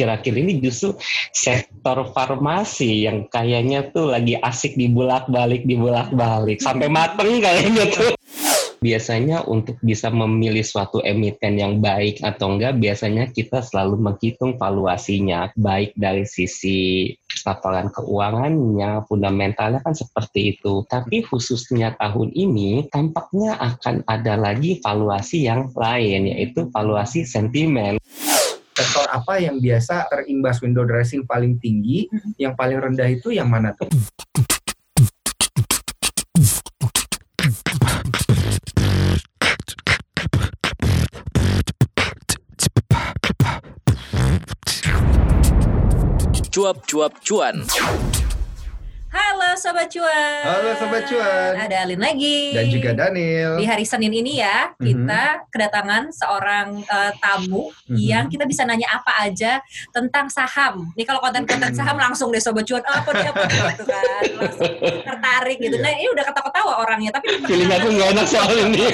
akhir-akhir ini justru sektor farmasi yang kayaknya tuh lagi asik dibulak-balik dibulak-balik. Sampai mateng kayaknya tuh. Biasanya untuk bisa memilih suatu emiten yang baik atau enggak, biasanya kita selalu menghitung valuasinya, baik dari sisi laporan keuangannya, fundamentalnya kan seperti itu. Tapi khususnya tahun ini, tampaknya akan ada lagi valuasi yang lain, yaitu valuasi sentimen sektor apa yang biasa terimbas window dressing paling tinggi, yang paling rendah itu yang mana tuh? cuap-cuap cuan. Halo Sobat Cuan. Halo Sobat Cuan. Ada Alin lagi. Dan juga Daniel. Di hari Senin ini ya, Mhm. kita kedatangan seorang eh, tamu Mhm. yang kita bisa nanya apa aja tentang saham. Nih kalau konten-konten saham langsung deh Sobat Cuan, "Ah, apa dia apa dia?" gitu kan. Langsung tertarik gitu. Iya. Nah, ini udah ketawa-ketawa orangnya, tapi feeling aku nggak enak soal ini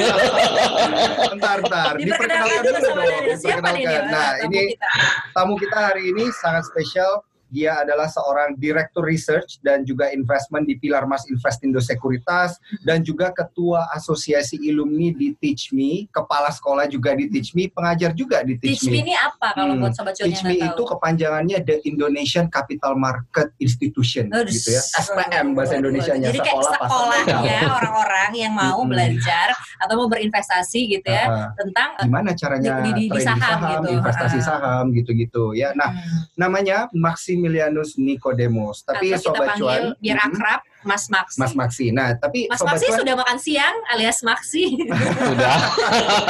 Bentar, bentar. diperkenalkan dulu sama dong. Daniel. Siapa nih. Nah, tamu ini kita? tamu kita hari ini sangat spesial. Dia adalah seorang direktur research dan juga investment di Pilar Mas Investindo Sekuritas dan juga ketua asosiasi ilumni di Teach Me, kepala sekolah juga di Teach Me, pengajar juga di Teach, Teach Me ini apa kalau Hmm, buat Sobat Cuan Teach Me nggak itu tahu? kepanjangannya The Indonesian Capital Market Institution Aduh, gitu ya. SPM bahasa Indonesianya Jadi kayak sekolah sekolahnya orang-orang yang mau belajar atau mau berinvestasi gitu ya Ah, tentang gimana caranya Di- di- di trading saham gitu. investasi Ah. saham gitu-gitu ya. Nah, Hmm. namanya Maximilianus Nicodemus. Tapi atau kita sobat panggil cuan, biar akrab Mas Maksi. Mas Maxi. Nah, tapi Mas sobat Maksi cuan, sudah makan siang alias Maksi. Udah.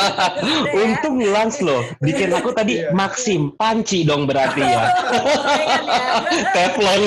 Untung lans loh. Bikin aku tadi Iya. Maxim, panci dong berarti ya. Lumayan ya. Teflon.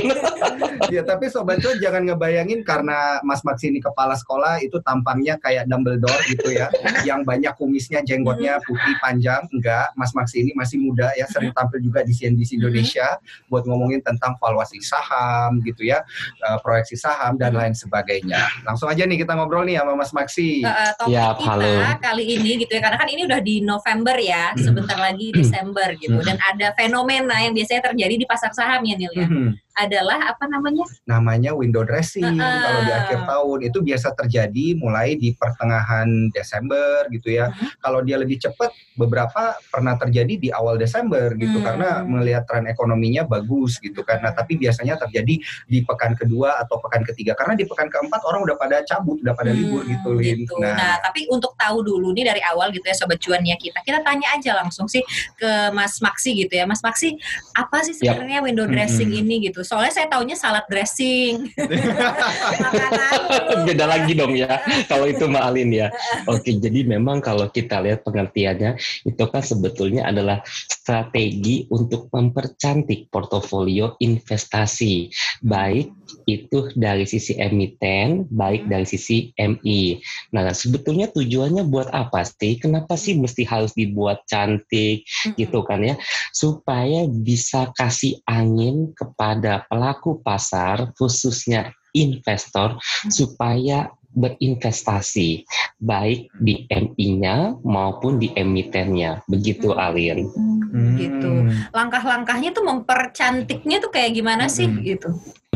ya tapi sobat cuan jangan ngebayangin karena Mas Maxi ini kepala sekolah itu tampangnya kayak Dumbledore gitu ya, yang banyak kumisnya, jenggotnya putih panjang. Enggak, Mas Maxi ini masih muda ya, sering tampil juga di CNBC Indonesia buat ngomongin tentang valuasi saham gitu ya, eh, proyeksi saham dan lain sebagainya. Langsung aja nih kita ngobrol nih sama Mas Maxi. Eh, topik Yap, kita halo. kali ini gitu ya karena kan ini udah di November ya sebentar lagi Desember gitu Hmm. dan ada fenomena yang biasanya terjadi di pasar saham ya Nil ya Mhm. Adalah apa namanya namanya window dressing Heeh. kalau di akhir tahun itu biasa terjadi mulai di pertengahan Desember gitu ya. Mhm. Kalau dia lebih cepat beberapa pernah terjadi di awal Desember gitu Hmm. karena melihat tren ekonominya bagus gitu kan. Nah, tapi biasanya terjadi di pekan kedua atau pekan ketiga karena di pekan keempat orang udah pada cabut, udah pada libur Hmm, gitu Lin. gitu. Nah. tapi untuk tahu dulu nih dari awal gitu ya sobat cuan ya kita, kita tanya aja langsung sih ke Mas Maksi gitu ya. Mas Maksi, apa sih Yap. sebenarnya window dressing Mm-mm. ini gitu? Soalnya saya taunya salad dressing. Makanan. Beda lagi dong ya. Kalau itu Mbak Alin ya. Oke, jadi memang kalau kita lihat pengertiannya itu kan sebetulnya adalah strategi untuk mempercantik portofolio investasi. Baik itu dari sisi emiten, baik dari sisi MI. Nah, sebetulnya tujuannya buat apa sih? Kenapa sih mesti harus dibuat cantik gitu kan ya? Supaya bisa kasih angin kepada pelaku pasar khususnya investor supaya berinvestasi baik di MI-nya maupun di emitennya. Begitu Hmm. Alin. Hmm, gitu. Langkah-langkahnya tuh mempercantiknya tuh kayak gimana sih Mm-mm. gitu?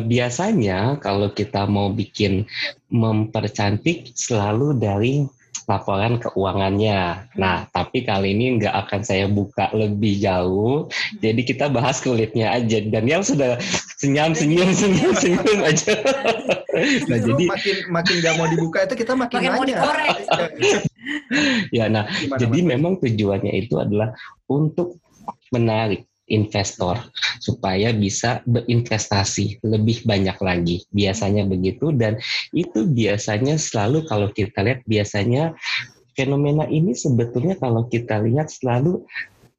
Biasanya kalau kita mau bikin mempercantik selalu dari laporan keuangannya. Nah, tapi kali ini nggak akan saya buka lebih jauh. Jadi kita bahas kulitnya aja. Daniel sudah senyum, senyum, senyum, senyum aja. nah, Justru jadi makin makin nggak mau dibuka itu kita makin, Makin mau dikorek. ya, nah Gimana, Jadi Mas? memang tujuannya itu adalah untuk menarik investor supaya bisa berinvestasi lebih banyak lagi. Biasanya begitu dan itu biasanya selalu kalau kita lihat biasanya fenomena ini sebetulnya kalau kita lihat selalu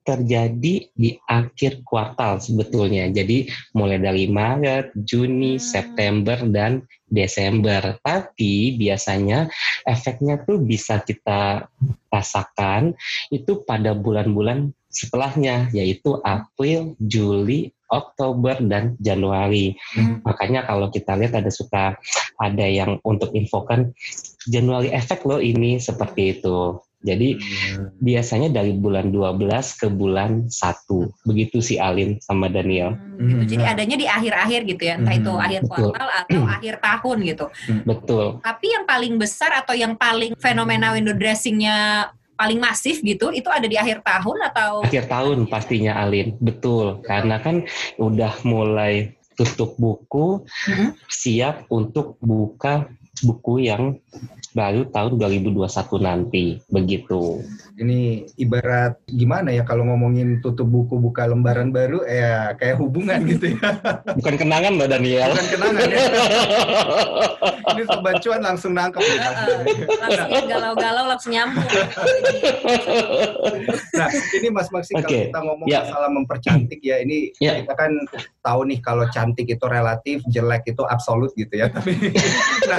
terjadi di akhir kuartal sebetulnya. Jadi mulai dari Maret, Juni, Hmm. September dan Desember. Tapi biasanya efeknya tuh bisa kita rasakan itu pada bulan-bulan setelahnya yaitu April, Juli, Oktober dan Januari. Hmm. Makanya kalau kita lihat ada suka ada yang untuk infokan Januari efek loh ini seperti itu. Jadi Hmm. biasanya dari bulan 12 ke bulan 1. Begitu si Alin sama Daniel. Hmm, gitu. Hmm. Jadi adanya di akhir-akhir gitu ya, entah itu Hmm, akhir betul. kuartal atau akhir tahun gitu. Betul. Tapi yang paling besar atau yang paling fenomena window dressingnya paling masif gitu, itu ada di akhir tahun atau Akhir tahun pastinya Alin. Betul. Karena kan udah mulai tutup buku, Mhm. siap untuk buka buku yang baru tahun 2021 nanti. Begitu. Ini ibarat gimana ya kalau ngomongin tutup buku buka lembaran baru ya kayak hubungan gitu ya. Bukan kenangan loh Daniel. Bukan kenangan ya. Ini sobat cuan langsung nangkep langsung yang galau-galau langsung nyambung. Nah, ini Mas Maksi kalau Oke. kita ngomong Ya. masalah mempercantik ya, ini Ya. kita kan tahu nih kalau cantik itu relatif, jelek itu absolut gitu ya. Tapi nah,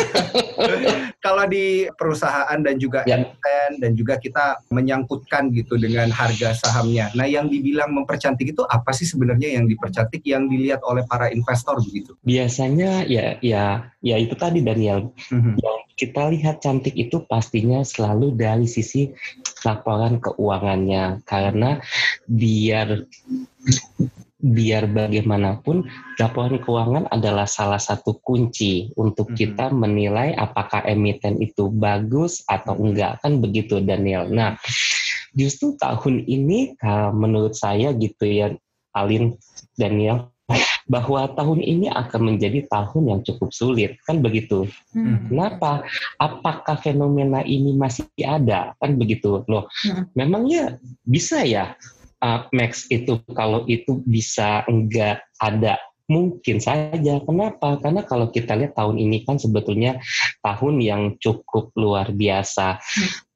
kalau di perusahaan dan juga Ya. emiten dan juga kita menyangkutkan gitu dengan harga sahamnya. Nah, yang dibilang mempercantik itu apa sih sebenarnya yang dipercantik yang dilihat oleh para investor begitu? Biasanya ya ya ya itu tadi Daniel Mhm. yang kita lihat cantik itu pastinya selalu dari sisi laporan keuangannya karena biar biar bagaimanapun laporan keuangan adalah salah satu kunci untuk Mhm. kita menilai apakah emiten itu bagus atau enggak kan begitu Daniel. Nah, justru tahun ini kalau menurut saya gitu ya Alin Daniel bahwa tahun ini akan menjadi tahun yang cukup sulit kan begitu. Hmm. Kenapa? Apakah fenomena ini masih ada? Kan begitu loh. Hmm. Memangnya bisa ya uh, Max itu kalau itu bisa enggak ada? Mungkin saja. Kenapa? Karena kalau kita lihat tahun ini kan sebetulnya tahun yang cukup luar biasa.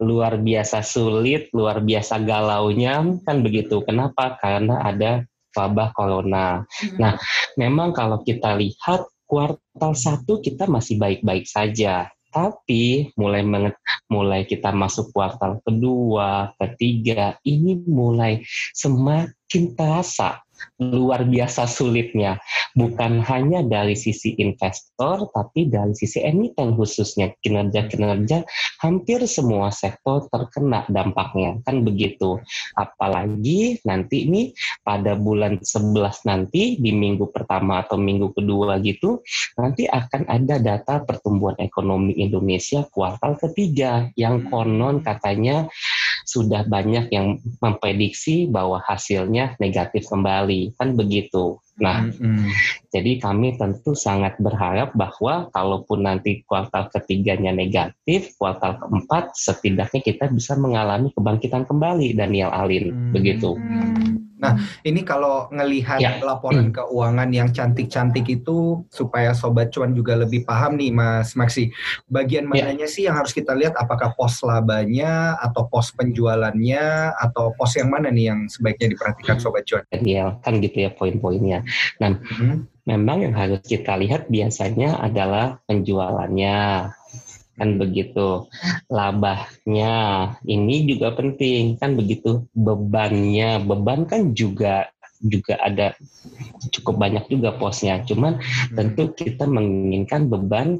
Luar biasa sulit, luar biasa galaunya kan begitu. Kenapa? Karena ada wabah corona. Nah, memang kalau kita lihat kuartal satu kita masih baik-baik saja. Tapi mulai menget- mulai kita masuk kuartal kedua, ketiga, ini mulai semakin terasa luar biasa sulitnya. Bukan hanya dari sisi investor, tapi dari sisi emiten khususnya. Kinerja-kinerja hampir semua sektor terkena dampaknya. Kan begitu. Apalagi nanti ini pada bulan 11 nanti, di minggu pertama atau minggu kedua gitu, nanti akan ada data pertumbuhan ekonomi Indonesia kuartal ketiga yang konon katanya sudah banyak yang memprediksi bahwa hasilnya negatif kembali kan begitu. Nah, Mhm. jadi kami tentu sangat berharap bahwa kalaupun nanti kuartal ketiganya negatif, kuartal keempat setidaknya kita bisa mengalami kebangkitan kembali Daniel Alin Hmm. begitu. Hmm. Ini kalau ngelihat Ya. laporan keuangan yang cantik-cantik itu supaya sobat cuan juga lebih paham nih Mas Maksi. Bagian Ya. mananya sih yang harus kita lihat apakah pos labanya atau pos penjualannya atau pos yang mana nih yang sebaiknya diperhatikan sobat cuan? Daniel kan gitu ya poin-poinnya. Mhm. Memang yang harus kita lihat biasanya adalah penjualannya kan begitu labahnya ini juga penting. Kan begitu bebannya. Beban kan juga juga ada cukup banyak juga posnya. Cuman tentu kita menginginkan beban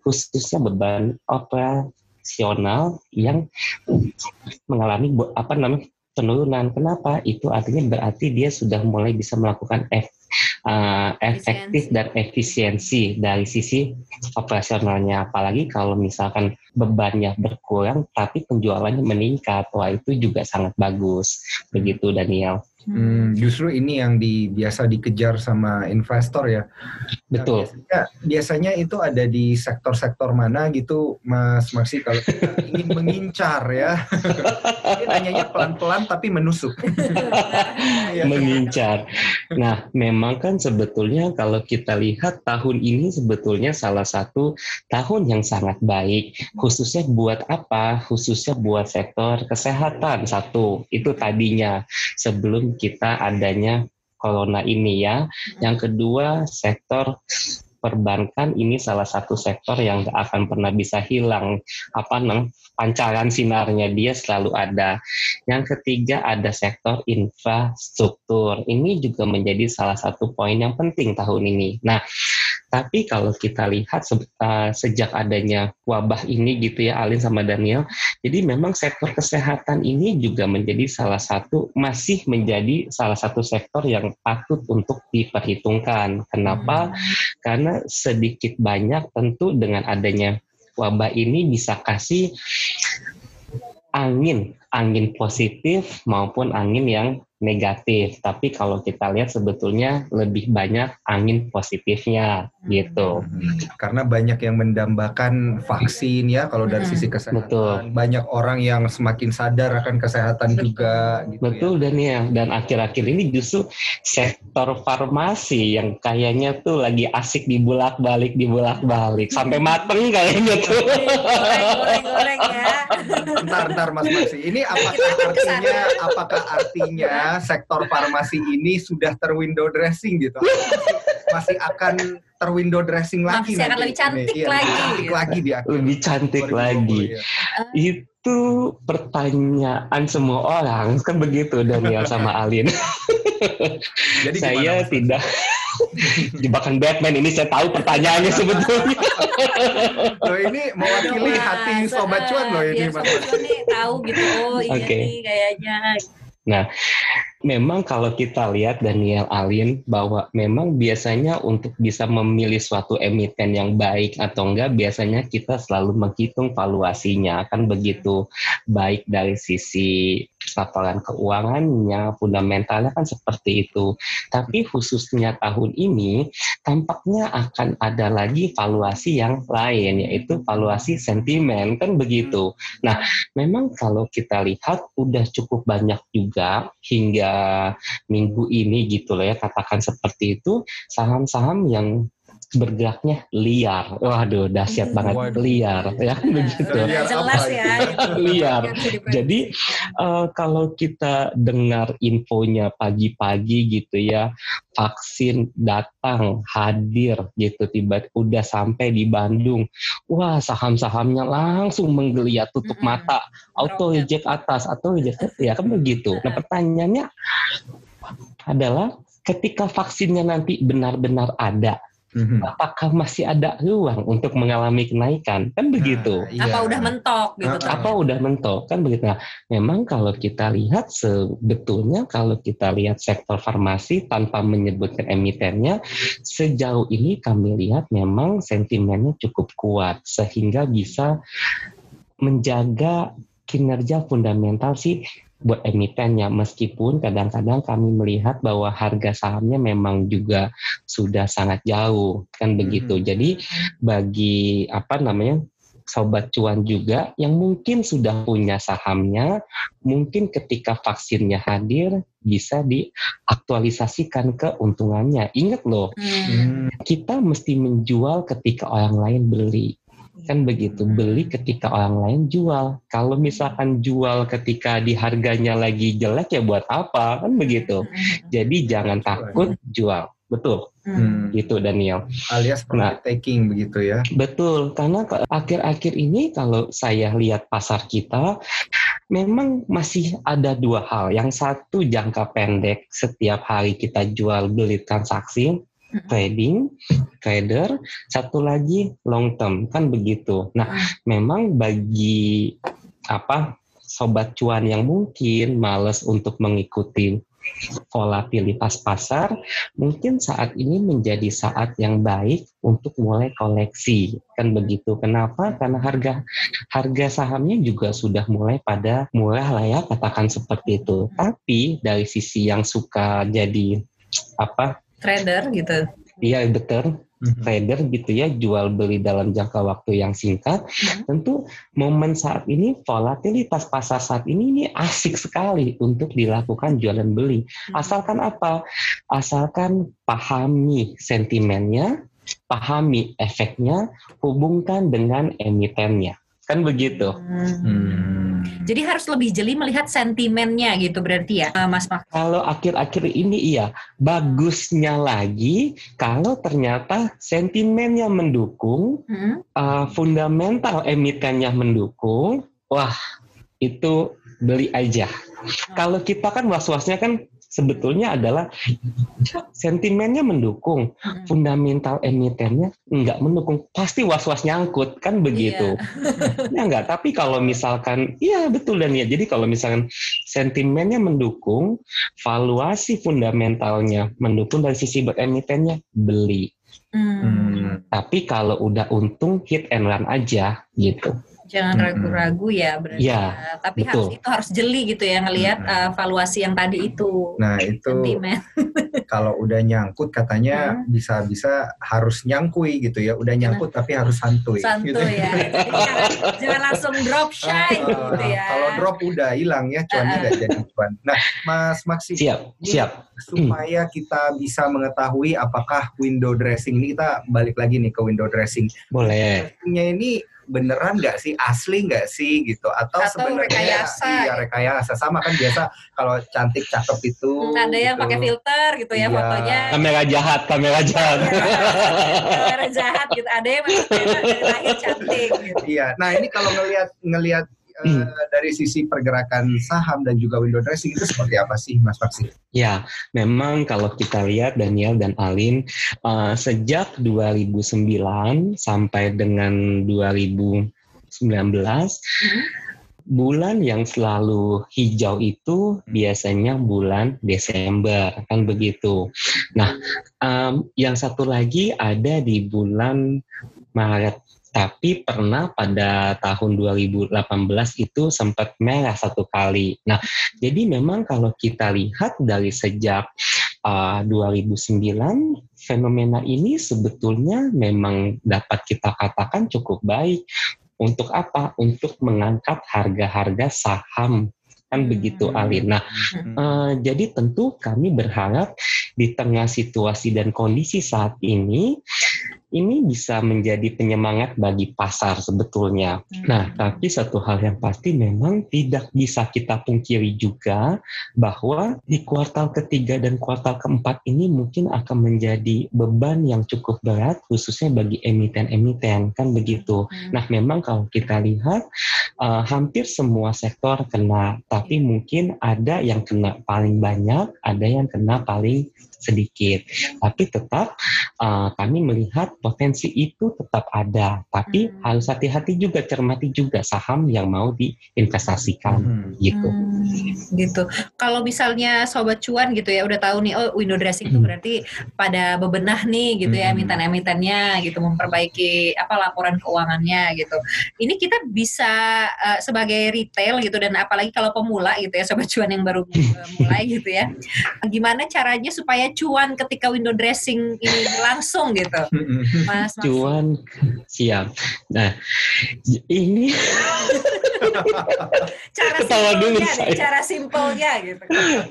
khususnya beban operasional yang mengalami apa namanya penurunan. Kenapa? Itu artinya berarti dia sudah mulai bisa melakukan ef- uh, efektif dan efisiensi dari sisi operasionalnya. Apalagi kalau misalkan bebannya berkurang tapi penjualannya meningkat. Wah itu juga sangat bagus. Begitu Daniel Hmm, justru ini yang di, biasa dikejar sama investor ya. Nah, betul biasanya, biasanya itu ada di sektor-sektor mana gitu, Mas Maksi kalau kita ingin mengincar ya. Nanyanya pelan-pelan tapi menusuk. Mengincar. Nah, memang kan sebetulnya kalau kita lihat tahun ini sebetulnya salah satu tahun yang sangat baik, khususnya buat apa? Khususnya buat sektor kesehatan satu. Itu tadinya sebelum kita adanya corona ini ya. Yang kedua, sektor perbankan ini salah satu sektor yang gak akan pernah bisa hilang apa nang pancaran sinarnya dia selalu ada. Yang ketiga ada sektor infrastruktur. Ini juga menjadi salah satu poin yang penting tahun ini. Nah, Tapi kalau kita lihat se uh, sejak adanya wabah ini gitu ya Alin sama Daniel, jadi memang sektor kesehatan ini juga menjadi salah satu masih menjadi salah satu sektor yang patut untuk diperhitungkan. Kenapa? Hmm. Karena sedikit banyak tentu dengan adanya wabah ini bisa kasih angin, angin positif maupun angin yang negatif. Tapi kalau kita lihat sebetulnya lebih banyak angin positifnya gitu. Hmm, karena banyak yang mendambakan vaksin ya kalau dari hmm. sisi kesehatan. Betul. Banyak orang yang semakin sadar akan kesehatan juga. Gitu ya. Betul ya. Daniel. Dan akhir-akhir ini justru sektor farmasi yang kayaknya tuh lagi asik dibulak-balik, dibulak-balik sampai mateng kayaknya tuh. Goreng-goreng ya. Ntar, ntar Mas Maxi. Ini apakah artinya, apakah artinya sektor farmasi ini sudah terwindow dressing gitu. Masih, masih akan terwindow dressing lagi. Masih akan lebih cantik iya, lagi. Cantik lagi di akhir. Lebih cantik lagi. Ya. Itu pertanyaan semua orang kan begitu Daniel sama Alin. Jadi saya tidak jebakan Batman ini saya tahu pertanyaannya sebetulnya. loh ini mewakili hati sobat cuan loh ini Mas. Sobat cuan nih tahu gitu oh iya okay. nih kayaknya Nah, memang kalau kita lihat Daniel Alin bahwa memang biasanya untuk bisa memilih suatu emiten yang baik atau enggak biasanya kita selalu menghitung valuasinya kan begitu baik dari sisi laporan keuangannya, fundamentalnya kan seperti itu. Tapi khususnya tahun ini tampaknya akan ada lagi valuasi yang lain yaitu valuasi sentimen kan begitu. Nah, memang kalau kita lihat udah cukup banyak juga hingga minggu ini gitu loh ya katakan seperti itu saham-saham yang bergeraknya liar. Waduh, dahsyat banget Waduh. liar ya begitu. Jelas ya. liar. Jadi uh, kalau kita dengar infonya pagi-pagi gitu ya, vaksin datang hadir gitu tiba udah sampai di Bandung. Wah, saham-sahamnya langsung menggeliat tutup mata, auto eject atas atau eject ya kan begitu. Nah, pertanyaannya adalah ketika vaksinnya nanti benar-benar ada Mm-hmm. Apakah masih ada ruang untuk mengalami kenaikan? Kan begitu. Nah, iya. Apa udah mentok gitu? Uh, apa udah mentok? Kan begitu. Nah, memang kalau kita lihat sebetulnya kalau kita lihat sektor farmasi tanpa menyebutkan emitennya, sejauh ini kami lihat memang sentimennya cukup kuat sehingga bisa menjaga kinerja fundamental sih buat emitennya meskipun kadang-kadang kami melihat bahwa harga sahamnya memang juga sudah sangat jauh kan begitu. Hmm. Jadi bagi apa namanya sobat cuan juga yang mungkin sudah punya sahamnya, mungkin ketika vaksinnya hadir bisa diaktualisasikan keuntungannya. Ingat loh, hmm. kita mesti menjual ketika orang lain beli kan begitu beli ketika orang lain jual. Kalau misalkan jual ketika di harganya lagi jelek ya buat apa? Kan begitu. Jadi jangan takut jual. Betul. Hmm. gitu Daniel. Alias nah, taking begitu ya. betul. Karena akhir-akhir ini kalau saya lihat pasar kita memang masih ada dua hal. Yang satu jangka pendek. Setiap hari kita jual beli transaksi trading, trader, satu lagi long term kan begitu. Nah, memang bagi apa sobat cuan yang mungkin males untuk mengikuti volatilitas pasar, mungkin saat ini menjadi saat yang baik untuk mulai koleksi. Kan begitu. Kenapa? Karena harga harga sahamnya juga sudah mulai pada murah lah ya, katakan seperti itu. Tapi dari sisi yang suka jadi apa trader gitu. Iya betul. Mm-hmm. Trader gitu ya jual beli dalam jangka waktu yang singkat. Mm-hmm. Tentu momen saat ini volatilitas pasar saat ini ini asik sekali untuk dilakukan jualan beli. Mm-hmm. Asalkan apa? Asalkan pahami sentimennya, pahami efeknya, hubungkan dengan emitennya. Kan begitu. Hmm. Jadi harus lebih jeli melihat sentimennya gitu berarti ya, Mas Mak. Kalau akhir-akhir ini iya, bagusnya lagi kalau ternyata sentimennya mendukung, hmm. uh, fundamental emitennya mendukung, wah itu beli aja. Hmm. Kalau kita kan was-wasnya kan sebetulnya adalah sentimennya mendukung, fundamental emitennya nggak mendukung, pasti was-was nyangkut kan begitu. ya enggak, tapi kalau misalkan, iya betul dan ya. Jadi kalau misalkan sentimennya mendukung, valuasi fundamentalnya mendukung dari sisi emitennya beli. Hmm. Hmm. Tapi kalau udah untung hit and run aja gitu. Jangan ragu-ragu ya berarti. Iya, ya. Tapi betul. harus itu harus jeli gitu ya ngelihat Mm-mm. uh, valuasi yang tadi itu. Nah itu Sentimen. kalau udah nyangkut katanya Hmm. bisa-bisa harus nyangkui gitu ya. Udah nyangkut tapi harus santuy. Santuy gitu. ya. Jadi jangan, jangan langsung drop shy Ah, gitu ya. Kalau drop udah hilang ya, cuannya nggak jadi cuan. Nah, Mas Maksi, Siap, Ini siap. supaya kita bisa mengetahui apakah window dressing ini kita balik lagi nih ke window dressing. Boleh. Dressingnya ini beneran nggak sih, asli nggak sih gitu? Atau, Atau sebenarnya rekayasa. iya rekayasa sama kan biasa kalau cantik cakep itu. Hmm, ada yang gitu. pakai filter gitu ya Iya. fotonya. Kamera jahat, kamera jahat. Kamera jahat gitu. Ada yang lahir cantik gitu. Iya. Nah ini kalau ngelihat ngelihat Hmm. dari sisi pergerakan saham dan juga window dressing itu seperti apa sih, Mas Maksi? Ya, memang kalau kita lihat Daniel dan Alin eh, sejak 2009 sampai dengan 2019 bulan yang selalu hijau itu biasanya bulan Desember kan begitu. Nah, em, yang satu lagi ada di bulan Maret. Tapi pernah pada tahun 2018 itu sempat merah satu kali. Nah, jadi memang kalau kita lihat dari sejak uh, 2009 fenomena ini sebetulnya memang dapat kita katakan cukup baik. Untuk apa? Untuk mengangkat harga-harga saham kan begitu Hmm. Alin. Nah, eh, jadi tentu kami berharap di tengah situasi dan kondisi saat ini ini bisa menjadi penyemangat bagi pasar sebetulnya. Nah, tapi satu hal yang pasti memang tidak bisa kita pungkiri juga bahwa di kuartal ketiga dan kuartal keempat ini mungkin akan menjadi beban yang cukup berat khususnya bagi emiten-emiten kan begitu. Hmm. Nah, memang kalau kita lihat uh, hampir semua sektor kena, tapi mungkin ada yang kena paling banyak, ada yang kena paling sedikit. Tapi tetap uh, kami melihat potensi itu tetap ada, tapi Hmm. harus hati-hati juga, cermati juga saham yang mau diinvestasikan Hmm. gitu. Hmm, gitu. Kalau misalnya sobat cuan gitu ya udah tahu nih oh window dressing itu Hmm. berarti pada bebenah nih gitu ya Hmm. emiten-emitennya gitu memperbaiki apa laporan keuangannya gitu. Ini kita bisa eh, sebagai retail gitu dan apalagi kalau pemula gitu ya sobat cuan yang baru eh, mulai gitu ya. Gimana caranya supaya cuan ketika window dressing ini langsung gitu. Mas Maksi? Cuan siap. Nah, ini cara simpelnya deh, cara simpelnya gitu.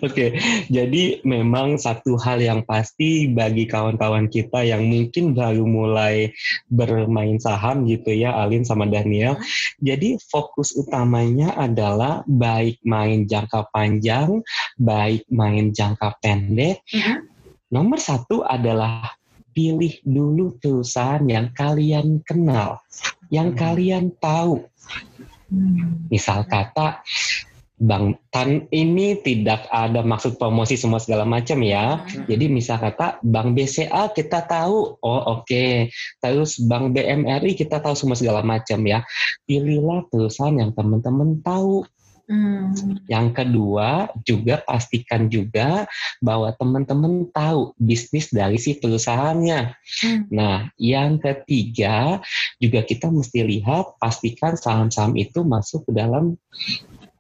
Oke, jadi memang satu hal yang pasti bagi kawan-kawan kita yang mungkin baru mulai bermain saham gitu ya, Alin sama Daniel. Jadi fokus utamanya adalah baik main jangka panjang, baik main jangka pendek. Mhm. Nomor satu adalah pilih dulu perusahaan yang kalian kenal, yang Hmm. kalian tahu. Misal kata Bang Tan ini tidak ada maksud promosi semua segala macam ya. Hmm. Jadi misal kata Bank BCA kita tahu, oh oke. Terus Bank BMRI kita tahu semua segala macam ya. Pilihlah perusahaan yang teman-teman tahu. Hmm. Yang kedua juga pastikan juga bahwa teman-teman tahu bisnis dari si perusahaannya. Hmm. Nah, yang ketiga juga kita mesti lihat pastikan saham-saham itu masuk ke dalam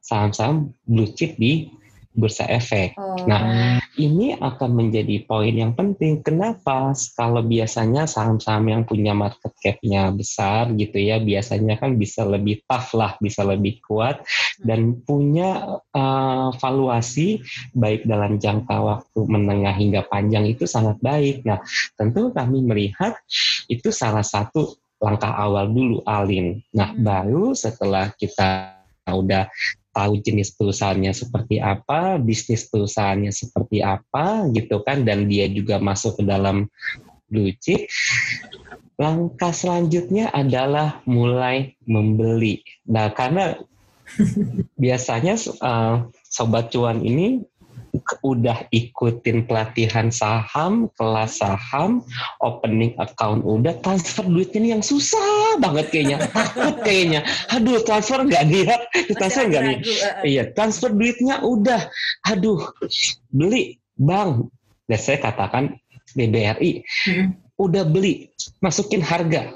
saham-saham blue chip di bursa efek. Oh. Nah, ini akan menjadi poin yang penting. Kenapa? Kalau biasanya saham-saham yang punya market cap-nya besar gitu ya, biasanya kan bisa lebih tough lah, bisa lebih kuat dan punya uh, valuasi baik dalam jangka waktu menengah hingga panjang itu sangat baik. Nah, tentu kami melihat itu salah satu langkah awal dulu Alin. Nah, Hmm. baru setelah kita udah tahu jenis perusahaannya seperti apa, bisnis perusahaannya seperti apa gitu kan dan dia juga masuk ke dalam blue chip. Langkah selanjutnya adalah mulai membeli. Nah, karena biasanya uh, sobat cuan ini udah ikutin pelatihan saham, kelas saham, opening account udah, transfer duitnya ini yang susah banget kayaknya, takut kayaknya. Aduh, transfer nggak dia, transfer nggak nih? Iya, transfer duitnya udah. Aduh, beli bank. Dan saya katakan BBRI, hmm. udah beli, masukin harga,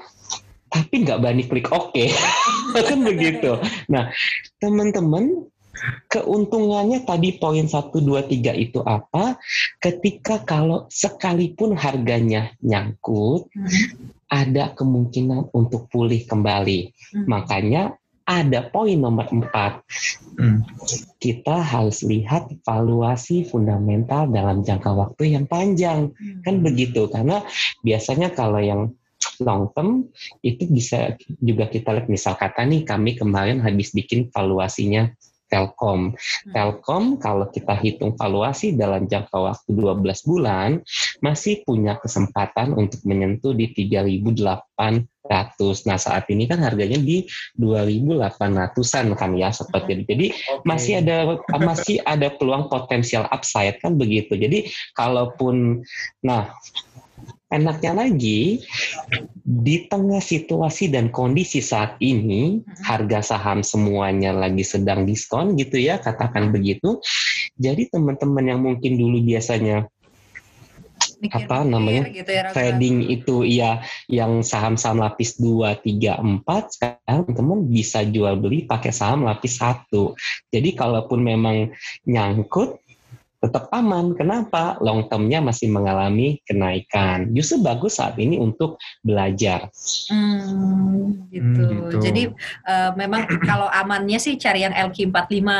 tapi nggak berani klik oke, okay. kan begitu. Nah, teman-teman Keuntungannya tadi poin 1, 2, 3 itu apa? Ketika kalau sekalipun harganya nyangkut, hmm. ada kemungkinan untuk pulih kembali. Hmm. Makanya ada poin nomor 4. Hmm. Kita harus lihat valuasi fundamental dalam jangka waktu yang panjang. Hmm. Kan begitu, karena biasanya kalau yang long term itu bisa juga kita lihat misal kata nih kami kemarin habis bikin valuasinya Telkom. Hmm. Telkom kalau kita hitung valuasi dalam jangka waktu 12 bulan masih punya kesempatan untuk menyentuh di 3.800. Nah, saat ini kan harganya di 2.800-an kan ya seperti itu. Jadi okay. masih ada masih ada peluang potensial upside kan begitu. Jadi kalaupun nah enaknya lagi di tengah situasi dan kondisi saat ini harga saham semuanya lagi sedang diskon gitu ya katakan begitu. Jadi teman-teman yang mungkin dulu biasanya Mikir apa namanya gitu ya, trading itu ya yang saham-saham lapis 2, 3, 4 sekarang teman bisa jual beli pakai saham lapis 1 jadi kalaupun memang nyangkut tetap aman. Kenapa? Long termnya masih mengalami kenaikan. Justru bagus saat ini untuk belajar. Hmm, gitu. Hmm, gitu. Jadi uh, memang kalau amannya sih cari yang LQ45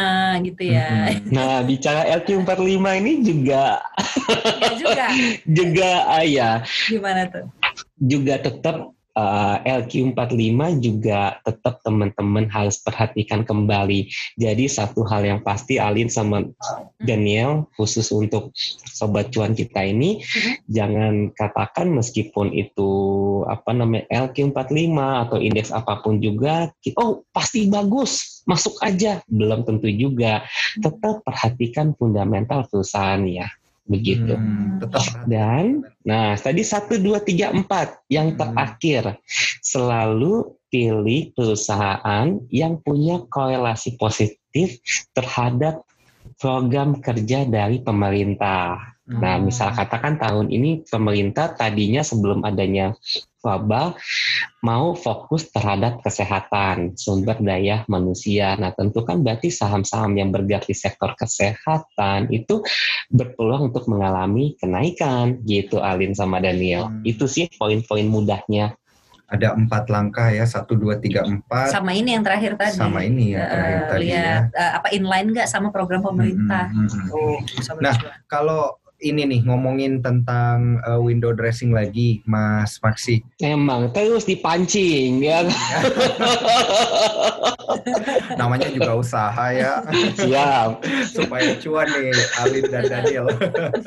gitu ya. Hmm. Nah, bicara LQ45 ini juga ya juga juga ah, ya. Gimana tuh? Juga tetap uh, eh, LQ45 juga tetap teman-teman harus perhatikan kembali. Jadi satu hal yang pasti Alin sama Daniel khusus untuk sobat cuan kita ini mm-hmm. jangan katakan meskipun itu apa namanya LQ45 atau indeks apa pun juga oh pasti bagus masuk aja. Belum tentu juga. Tetap perhatikan fundamental perusahaan ya begitu. Hmm, Dan nah tadi satu dua tiga empat yang hmm. terakhir selalu pilih perusahaan yang punya korelasi positif terhadap program kerja dari pemerintah. Nah, hmm. misal katakan tahun ini pemerintah tadinya sebelum adanya wabah mau fokus terhadap kesehatan sumber daya manusia. Nah tentu kan berarti saham-saham yang bergerak di sektor kesehatan itu berpeluang untuk mengalami kenaikan gitu Alin sama Daniel. Hmm. Itu sih poin-poin mudahnya ada empat langkah ya satu dua tiga empat sama ini yang terakhir tadi sama ini ya terakhir uh, tadi lihat ya. uh, apa inline nggak sama program pemerintah hmm, hmm, hmm. Oh, nah kalau ini nih ngomongin tentang uh, window dressing lagi, Mas Maksi. Emang terus dipancing ya. Namanya juga usaha ya. Siap. Supaya cuan nih Alin dan Daniel.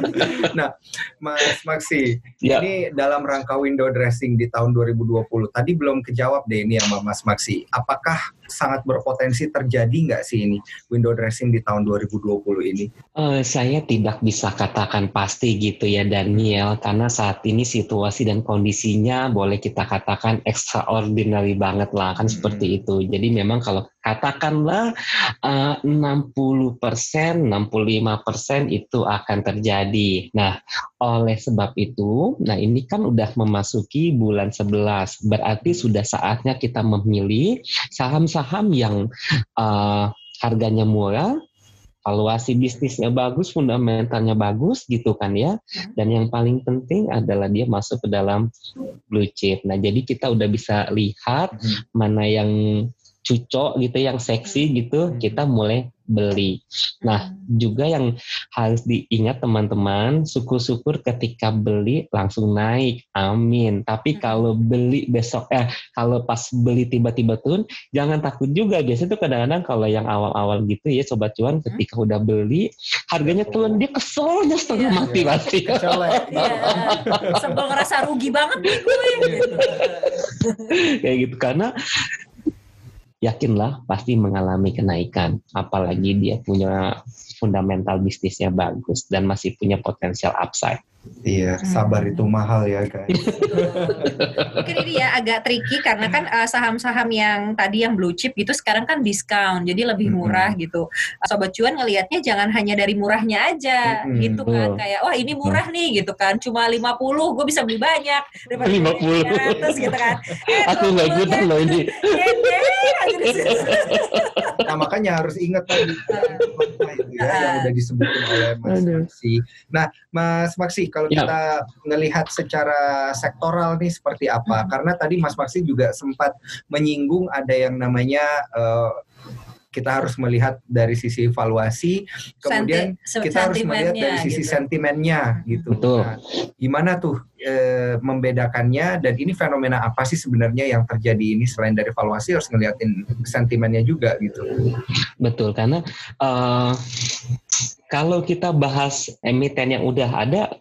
nah, Mas Maksi, ya. ini dalam rangka window dressing di tahun 2020. Tadi belum kejawab deh ini sama Mas Maksi. Apakah sangat berpotensi terjadi nggak sih ini window dressing di tahun 2020 ini? Uh, saya tidak bisa katakan pasti gitu ya Daniel karena saat ini situasi dan kondisinya boleh kita katakan extraordinary banget lah kan hmm. seperti itu. Jadi memang kalau katakanlah uh, 60 persen, 65 persen itu akan terjadi. Nah, oleh sebab itu, nah ini kan udah memasuki bulan 11, berarti sudah saatnya kita memilih saham-saham yang uh, harganya murah, valuasi bisnisnya bagus, fundamentalnya bagus gitu kan ya. Hmm. Dan yang paling penting adalah dia masuk ke dalam blue chip. Nah, jadi kita udah bisa lihat hmm. mana yang cucok gitu yang seksi gitu hmm. kita mulai beli. Nah, hmm. juga yang harus diingat teman-teman, syukur-syukur ketika beli langsung naik. Amin. Tapi hmm. kalau beli besok eh kalau pas beli tiba-tiba turun, jangan takut juga. Biasanya tuh kadang-kadang kalau yang awal-awal gitu ya sobat cuan ketika udah beli harganya turun dia keselnya setengah yeah. mati pasti. Iya. Sebel ngerasa rugi banget nih gue gitu. Kayak gitu karena yakinlah pasti mengalami kenaikan. Apalagi dia punya fundamental bisnisnya bagus dan masih punya potensial upside. Iya, sabar itu mahal ya guys. Mungkin ini ya agak tricky karena kan uh, saham-saham yang tadi yang blue chip gitu sekarang kan diskon, jadi lebih Mm-mm. murah gitu. Uh, Sobat cuan ngelihatnya jangan hanya dari murahnya aja Mm-mm. gitu kan. Betul. Kayak wah ini murah nih gitu kan. Cuma 50 gue bisa beli banyak daripada 50. 300 gitu kan. Eh, Aku nggak ikutan loh ini. Di situ. Nah makanya harus ingat tadi ya yang udah disebutin oleh Mas. Maksi. Nah Mas Maksi kalau Ya. kita ngelihat secara sektoral nih seperti apa? Hmm. Karena tadi Mas Maksi juga sempat menyinggung ada yang namanya eh, kita harus melihat dari sisi evaluasi, kemudian Senti- kita harus melihat dari sisi gitu. sentimennya gitu. Betul. Nah, gimana tuh eh, membedakannya dan ini fenomena apa sih sebenarnya yang terjadi ini selain dari evaluasi harus ngeliatin sentimennya juga gitu. Betul karena eh, kalau kita bahas emiten yang udah ada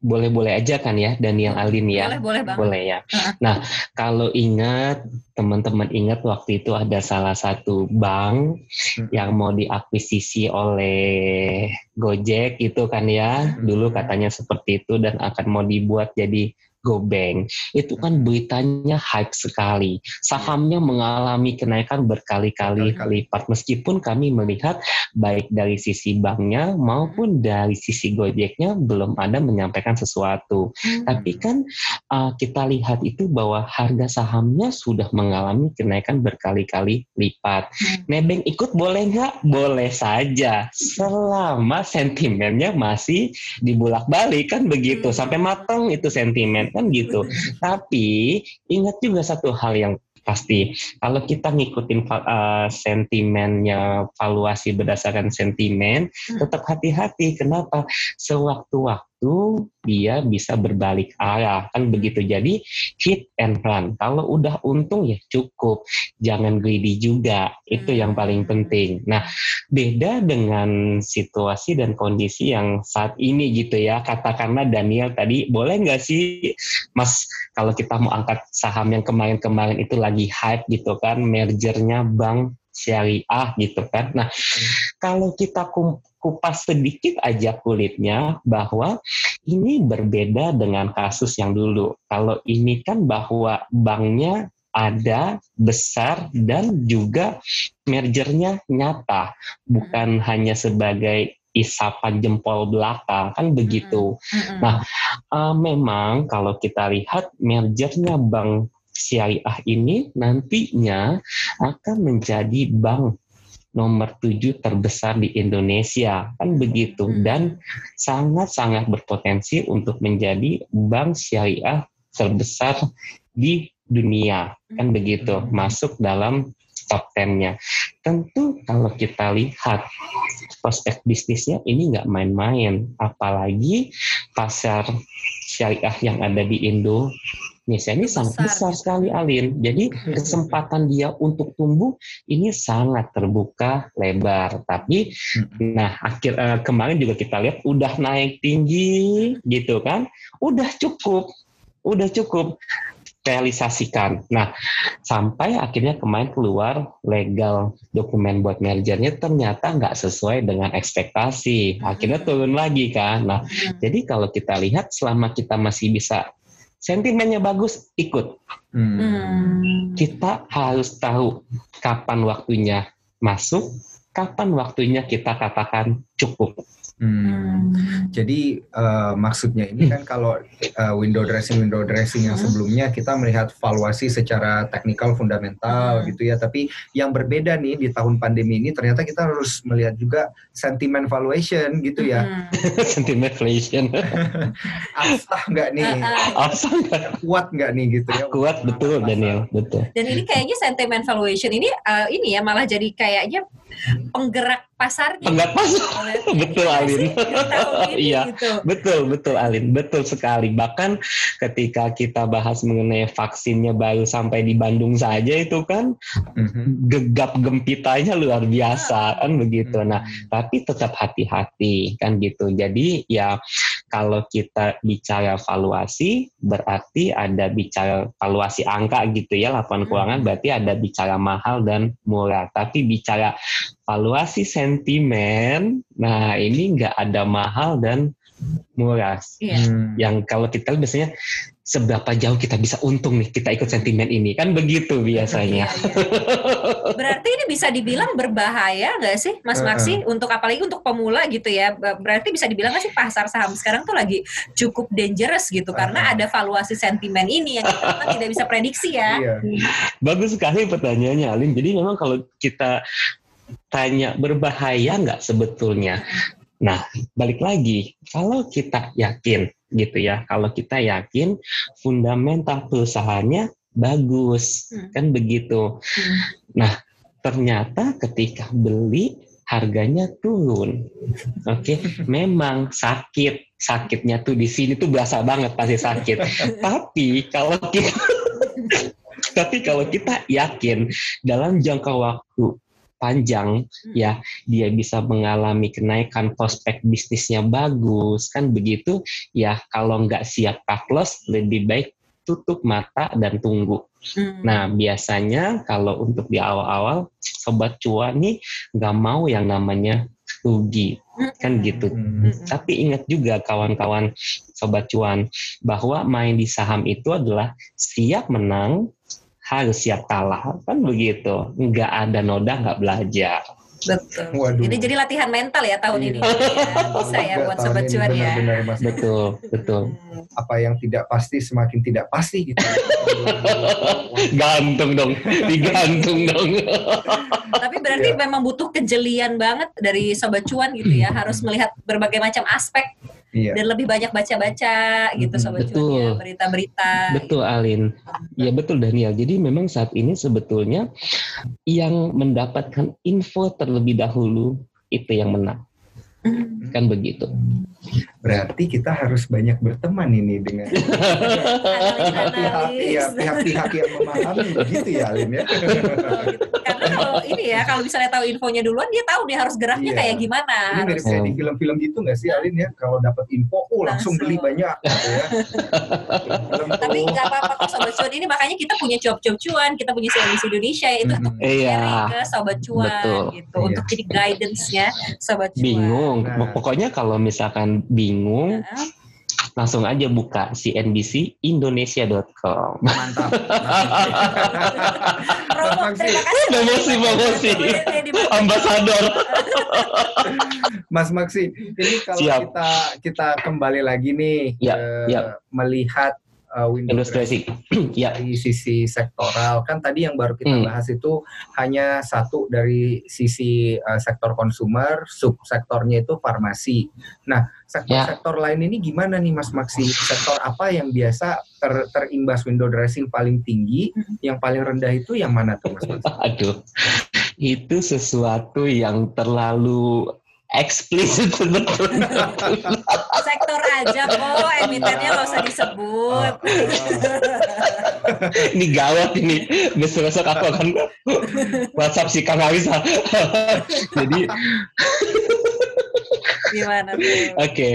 boleh-boleh aja kan ya Daniel Alin ya. Boleh, boleh banget. Boleh ya. Nah, kalau ingat teman-teman ingat waktu itu ada salah satu bank Hmm. yang mau diakuisisi oleh Gojek itu kan ya. Hmm. Dulu katanya seperti itu dan akan mau dibuat jadi GoBank. Itu kan beritanya hype sekali. Sahamnya mengalami kenaikan berkali-kali lipat meskipun kami melihat baik dari sisi banknya maupun dari sisi Gojeknya belum ada menyampaikan sesuatu. Hmm. Tapi kan uh, kita lihat itu bahwa harga sahamnya sudah mengalami kenaikan berkali-kali lipat. Hmm. Nebeng ikut boleh nggak? Boleh saja, selama sentimennya masih dibulak-balik kan begitu, Hmm. sampai matang itu sentimen kan gitu. Tapi ingat juga satu hal yang pasti kalau kita ngikutin uh, sentimennya valuasi berdasarkan sentimen Hmm. tetap hati-hati kenapa sewaktu-waktu dia bisa berbalik arah. Kan begitu. Jadi hit and run. Kalau udah untung ya cukup. Jangan greedy juga. Itu yang paling penting. Nah beda dengan situasi dan kondisi yang saat ini gitu ya. Katakanlah Daniel tadi boleh nggak sih Mas kalau kita mau angkat saham yang kemarin-kemarin itu lagi hype gitu kan mergernya bank syariah gitu kan nah kalau kita kupas sedikit aja kulitnya bahwa ini berbeda dengan kasus yang dulu. Kalau ini kan bahwa banknya ada besar dan juga mergernya nyata, bukan hanya sebagai isapan jempol belakang kan begitu. Mm-mm. Nah, Uh, memang kalau kita lihat mergernya bank syariah ini nantinya akan menjadi bank nomor tujuh terbesar di Indonesia kan begitu Hmm. dan sangat-sangat berpotensi untuk menjadi bank syariah terbesar di dunia kan begitu Hmm. masuk dalam top 10-nya. Tentu kalau kita lihat prospek bisnisnya ini nggak main-main, apalagi pasar syariah yang ada di Indonesia ini sangat Besar. besar sekali Alin. Jadi kesempatan dia untuk tumbuh ini sangat terbuka lebar. Tapi nah akhir eh, kemarin juga kita lihat udah naik tinggi gitu kan, udah cukup, udah cukup realisasikan. Nah, sampai akhirnya kemarin keluar legal dokumen buat mergernya ternyata nggak sesuai dengan ekspektasi. Akhirnya turun lagi kan. Nah, Hmm. jadi kalau kita lihat selama kita masih bisa sentimennya bagus, ikut. Hmm. Kita harus tahu kapan waktunya masuk, kapan waktunya kita katakan cukup. Hmm. Hmm. Jadi eh, maksudnya ini kan kalau eh, window dressing window dressing yang Hmm. sebelumnya kita melihat valuasi secara teknikal fundamental Hmm. gitu ya, tapi yang berbeda nih di tahun pandemi ini ternyata kita harus melihat juga sentimen valuation gitu ya. Hmm. Sentiment inflation. Absah nggak nih, Ah, ah. Apa nggak kuat nggak nih gitu ya? kuat betul Daniel, betul. Dan ini kayaknya sentiment valuation ini eh, ini ya malah jadi kayaknya penggerak pasarnya. Enggak pas. Betul, Iya Alin. Iya. gitu. Betul, betul Alin, betul sekali. Bahkan ketika kita bahas mengenai vaksinnya baru sampai di Bandung saja itu kan Mhm. gegap gempitanya luar biasa kan begitu. Nah, Hmm. tapi tetap hati-hati kan gitu. Jadi ya kalau kita bicara valuasi berarti ada bicara valuasi angka gitu ya laporan Hmm. keuangan berarti ada bicara mahal dan murah. Tapi bicara valuasi sentimen, nah ini nggak ada mahal dan murah. Iya. Hmm. Yang kalau kita biasanya seberapa jauh kita bisa untung nih kita ikut sentimen ini kan begitu biasanya. Iya, iya. Berarti ini bisa dibilang berbahaya nggak sih, Mas. Maksi? Untuk apalagi untuk pemula gitu ya. Ber- Berarti bisa dibilang nggak sih pasar saham sekarang tuh lagi cukup dangerous gitu karena ada valuasi sentimen ini yang kita tidak bisa prediksi ya. Iya. Bagus sekali pertanyaannya Alin. Jadi memang kalau kita tanya berbahaya nggak sebetulnya? Nah, balik lagi, kalau kita yakin gitu ya, kalau kita yakin fundamental perusahaannya bagus, Hmm. kan begitu. Hmm. Nah, ternyata ketika beli harganya turun. Oke, memang sakit. Sakitnya tuh di sini tuh berasa banget pasti sakit. Tapi kalau kita tapi kalau kita yakin dalam jangka waktu panjang ya dia bisa mengalami kenaikan prospek bisnisnya bagus kan begitu ya kalau nggak siap cut loss lebih baik tutup mata dan tunggu Hmm. Nah, biasanya kalau untuk di awal-awal sobat cuan nih nggak mau yang namanya rugi, kan gitu. Hmm. Tapi ingat juga kawan-kawan sobat cuan bahwa main di saham itu adalah siap menang harus siap kalah, kan begitu. Nggak ada noda nggak belajar. Betul. Waduh. Ini jadi latihan mental ya tahun Iya. ini. Ya, bisa ya Enggak, buat sobat cuan ya. benar-benar, Mas. Betul, betul. Hmm. Apa yang tidak pasti semakin tidak pasti gitu. Gantung dong, digantung dong. Tapi berarti Iya. memang butuh kejelian banget dari sobat cuan gitu ya, harus melihat berbagai macam aspek Iya. dan lebih banyak baca-baca gitu cuan betul. ya, berita-berita. Betul Alin. Ya betul Daniel. Jadi memang saat ini sebetulnya yang mendapatkan info terlebih dahulu itu yang menang. Kan begitu. Berarti kita harus banyak berteman ini dengan pihak-pihak yang memahami begitu ya Alin ya. Oh, gitu. Karena kalau ini ya, kalau misalnya tahu infonya duluan, dia tahu dia harus geraknya Iya. kayak gimana. Ini mirip kayak di film-film gitu nggak sih Alin ya? Kalau dapat info, oh langsung Langsung. beli banyak gitu ya. Tapi nggak apa-apa kok sobat cuan ini makanya kita punya cuap-cuap cuan, kita punya CNBC Indonesia itu untuk Iya. sharing ke sobat cuan betul. gitu Iya. untuk jadi guidance-nya sobat cuan. Bingung. Nah. Pokoknya kalau misalkan bingung, Heeh. langsung aja buka cnbcindonesia.com. Mantap. Promo, Maksi. terima kasih. Promosi, promosi. Ambasador. Mas Maksi, ini kalau Siap. kita kita kembali lagi nih Ya, eh, ya. melihat uh, window Ilustrasi. ya. dari sisi sektoral kan tadi yang baru kita Hmm. bahas itu hanya satu dari sisi uh, sektor konsumer subsektornya itu farmasi nah sektor-sektor lain ini gimana nih Mas Maksi sektor apa yang biasa ter- terimbas window dressing paling tinggi Hmm. yang paling rendah itu yang mana tuh Mas Maksi Aduh. Itu sesuatu yang terlalu eksplisit sebetulnya. sektor aja kok emitennya nggak usah disebut. ini gawat ini besok besok aku akan WhatsApp si Kang Alisa jadi Gimana tuh? oke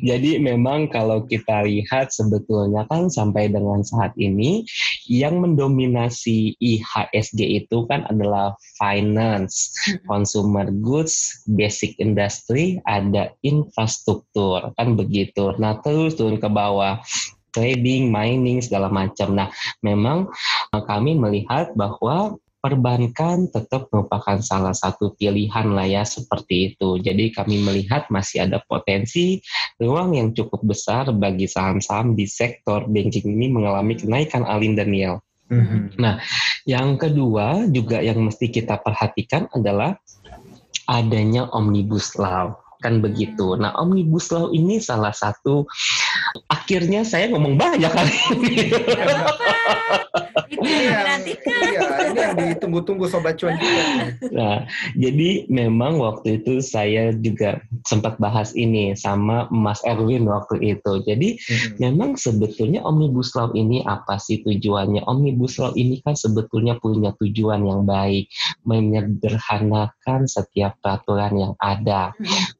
jadi memang kalau kita lihat sebetulnya kan sampai dengan saat ini yang mendominasi IHSG itu kan adalah finance consumer goods basic industry ada infrastruktur kan begitu nah terus turun ke bawah trading, mining segala macam. Nah, memang eh, kami melihat bahwa perbankan tetap merupakan salah satu pilihan lah ya seperti itu. Jadi kami melihat masih ada potensi ruang yang cukup besar bagi saham-saham di sektor banking ini mengalami kenaikan Alin Daniel. Mhm. Yang kedua juga yang mesti kita perhatikan adalah adanya omnibus law kan begitu. Nah omnibus law ini salah satu akhirnya saya ngomong banyak kali ini. Nggak apa-apa. Itu ini yang, Menantikan. iya, ini yang ditunggu-tunggu sobat cuan juga. Nah, jadi memang waktu itu saya juga sempat bahas ini sama Mas Erwin waktu itu. Jadi memang sebetulnya Omnibus Law ini apa sih tujuannya? Omnibus Law ini kan sebetulnya punya tujuan yang baik, menyederhanakan setiap peraturan yang ada,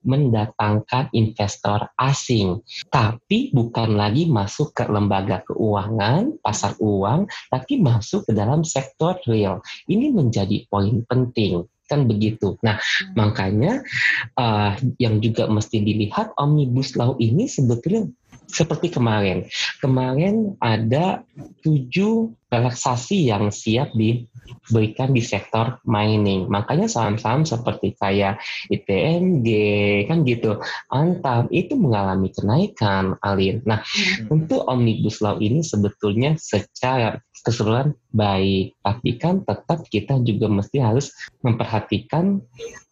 mendatangkan investor asing, tapi bukan lagi masuk ke lembaga keuangan, pasar uang, tapi masuk ke dalam sektor real. Ini menjadi poin penting kan begitu. Nah, makanya uh, yang juga mesti dilihat omnibus law ini sebetulnya seperti kemarin. Kemarin ada tujuh relaksasi yang siap diberikan di sektor mining. Makanya saham-saham seperti kayak ITMG kan gitu, Antam itu mengalami kenaikan, Alin. Nah, untuk omnibus law ini sebetulnya secara keseluruhan baik, tapi kan tetap kita juga mesti harus memperhatikan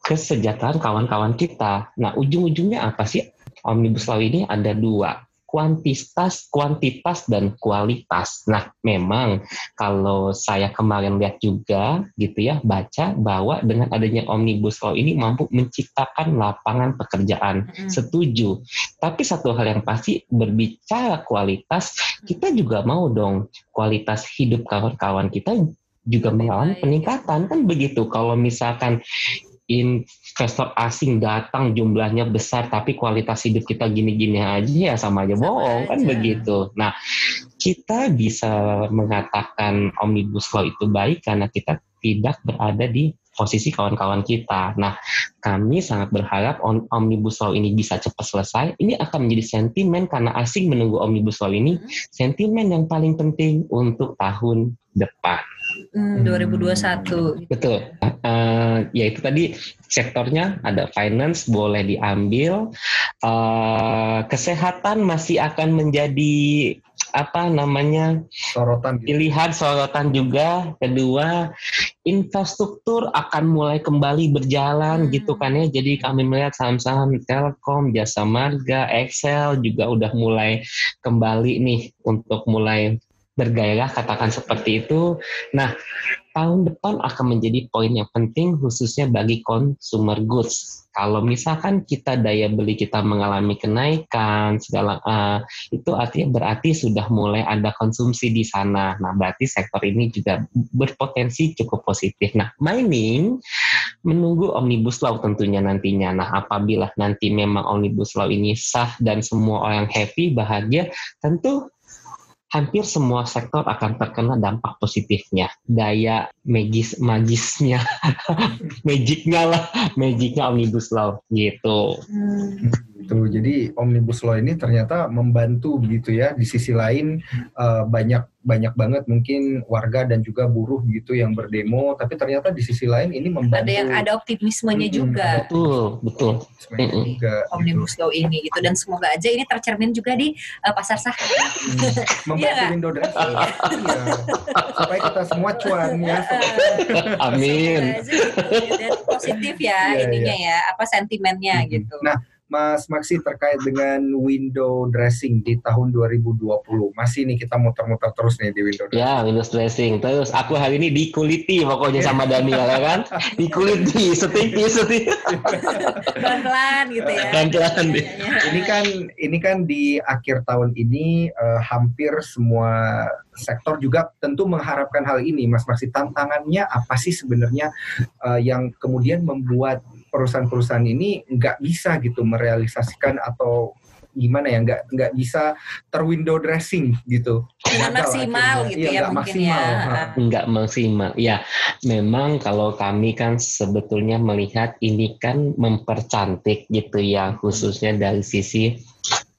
kesejahteraan kawan-kawan kita. Nah, ujung-ujungnya apa sih? Omnibus Law ini ada dua, kuantitas, kuantitas dan kualitas. Nah, memang kalau saya kemarin lihat juga gitu ya, baca bahwa dengan adanya Omnibus Law ini mampu menciptakan lapangan pekerjaan. Mm-mm. Setuju. Tapi satu hal yang pasti berbicara kualitas, kita juga mau dong kualitas hidup kawan-kawan kita juga mengalami peningkatan kan begitu. Kalau misalkan investor asing datang jumlahnya besar tapi kualitas hidup kita gini-gini aja ya sama aja Sama bohong kan aja. begitu. Nah, kita bisa mengatakan omnibus law itu baik karena kita tidak berada di posisi kawan-kawan kita. Nah, kami sangat berharap om- omnibus law ini bisa cepat selesai. Ini akan menjadi sentimen karena asing menunggu omnibus law ini, Hmm. sentimen yang paling penting untuk tahun depan. Hmm, 2021. Betul. Eh, ya itu tadi sektornya ada finance boleh diambil, Eh, kesehatan masih akan menjadi apa namanya Sorotan gitu. pilihan sorotan juga. Kedua, infrastruktur akan mulai kembali berjalan Hmm. gitu kan ya. Jadi kami melihat saham-saham Telkom, Jasa Marga, Excel juga udah mulai kembali nih untuk mulai bergairah katakan seperti itu. Nah, tahun depan akan menjadi poin yang penting khususnya bagi consumer goods. Kalau misalkan kita daya beli kita mengalami kenaikan segala eh, itu artinya berarti sudah mulai ada konsumsi di sana. Nah, berarti sektor ini juga berpotensi cukup positif. Nah, mining menunggu omnibus law tentunya nantinya. Nah, apabila nanti memang omnibus law ini sah dan semua orang happy, bahagia, tentu hampir semua sektor akan terkena dampak positifnya. Daya magis magisnya, magicnya lah, magicnya omnibus law gitu. Hmm. Gitu. Jadi omnibus law ini ternyata membantu begitu ya. Di sisi lain eh, banyak banyak banget mungkin warga dan juga buruh gitu yang berdemo, tapi ternyata di sisi lain ini membantu. Ada yang ada optimismenya Mm-mm, juga. Betul, betul. optimismenya juga. gitu. Omnibus Law ini gitu dan semoga aja ini tercermin juga di uh, pasar saham. Hmm. Membantu Iya window dressing. Iya. Supaya kita semua cuan ya. Amin. Dan positif ya Iya, ininya ya, apa sentimennya Mhm. gitu. Nah, Mas Maksi terkait dengan window dressing di tahun 2020. Masih nih kita muter-muter terus nih di window dressing. Ya, Windows dressing. Terus aku hari ini dikuliti pokoknya sama Daniel ya kan. Dikuliti, setipis, setipis. Pelan-pelan gitu ya. Pelan-pelan deh. Iya, iya. Ini kan ini kan di akhir tahun ini eh, hampir semua sektor juga tentu mengharapkan hal ini, Mas Maksi. Tantangannya apa sih sebenarnya eh, yang kemudian membuat perusahaan-perusahaan ini nggak bisa gitu merealisasikan atau gimana ya nggak nggak bisa terwindow dressing gitu Gagal maksimal akhirnya. gitu Iya, ya nggak mungkin maksimal, ya. ha. Nggak maksimal. Ya, memang kalau kami kan sebetulnya melihat ini kan mempercantik gitu ya, khususnya dari sisi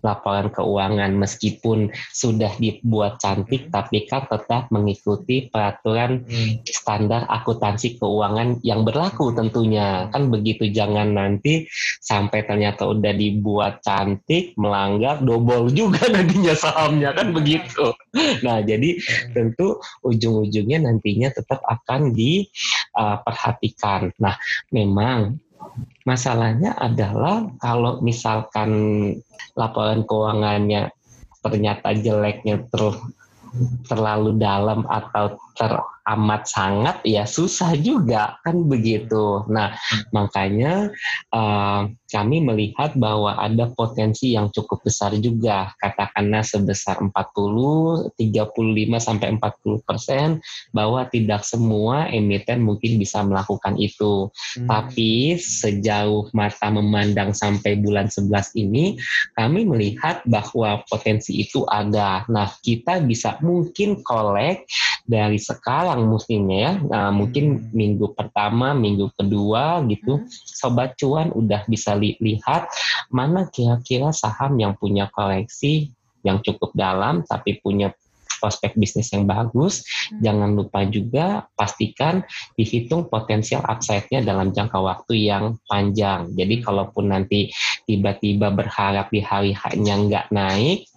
laporan keuangan meskipun sudah dibuat cantik tapi kan tetap mengikuti peraturan standar akuntansi keuangan yang berlaku tentunya. Kan begitu jangan nanti sampai ternyata udah dibuat cantik melanggar double juga nantinya sahamnya kan begitu. Nah jadi tentu ujung-ujungnya nantinya tetap akan diperhatikan nah memang masalahnya adalah kalau misalkan laporan keuangannya ternyata jeleknya terus terlalu dalam atau teramat sangat ya susah juga kan begitu. Nah makanya uh, kami melihat bahwa ada potensi yang cukup besar juga katakanlah sebesar 40, 35 sampai 40 persen bahwa tidak semua emiten mungkin bisa melakukan itu. Hmm. Tapi sejauh mata memandang sampai bulan 11 ini kami melihat bahwa potensi itu ada. Nah kita bisa mungkin kolek dari sekarang mestinya ya. Nah, mungkin hmm. minggu pertama, minggu kedua gitu, hmm. sobat cuan udah bisa li lihat mana kira-kira saham yang punya koleksi yang cukup dalam tapi punya prospek bisnis yang bagus. Hmm. Jangan lupa juga pastikan dihitung potensial upside-nya dalam jangka waktu yang panjang. Jadi kalaupun nanti tiba-tiba berharap di hari hanya nggak naik,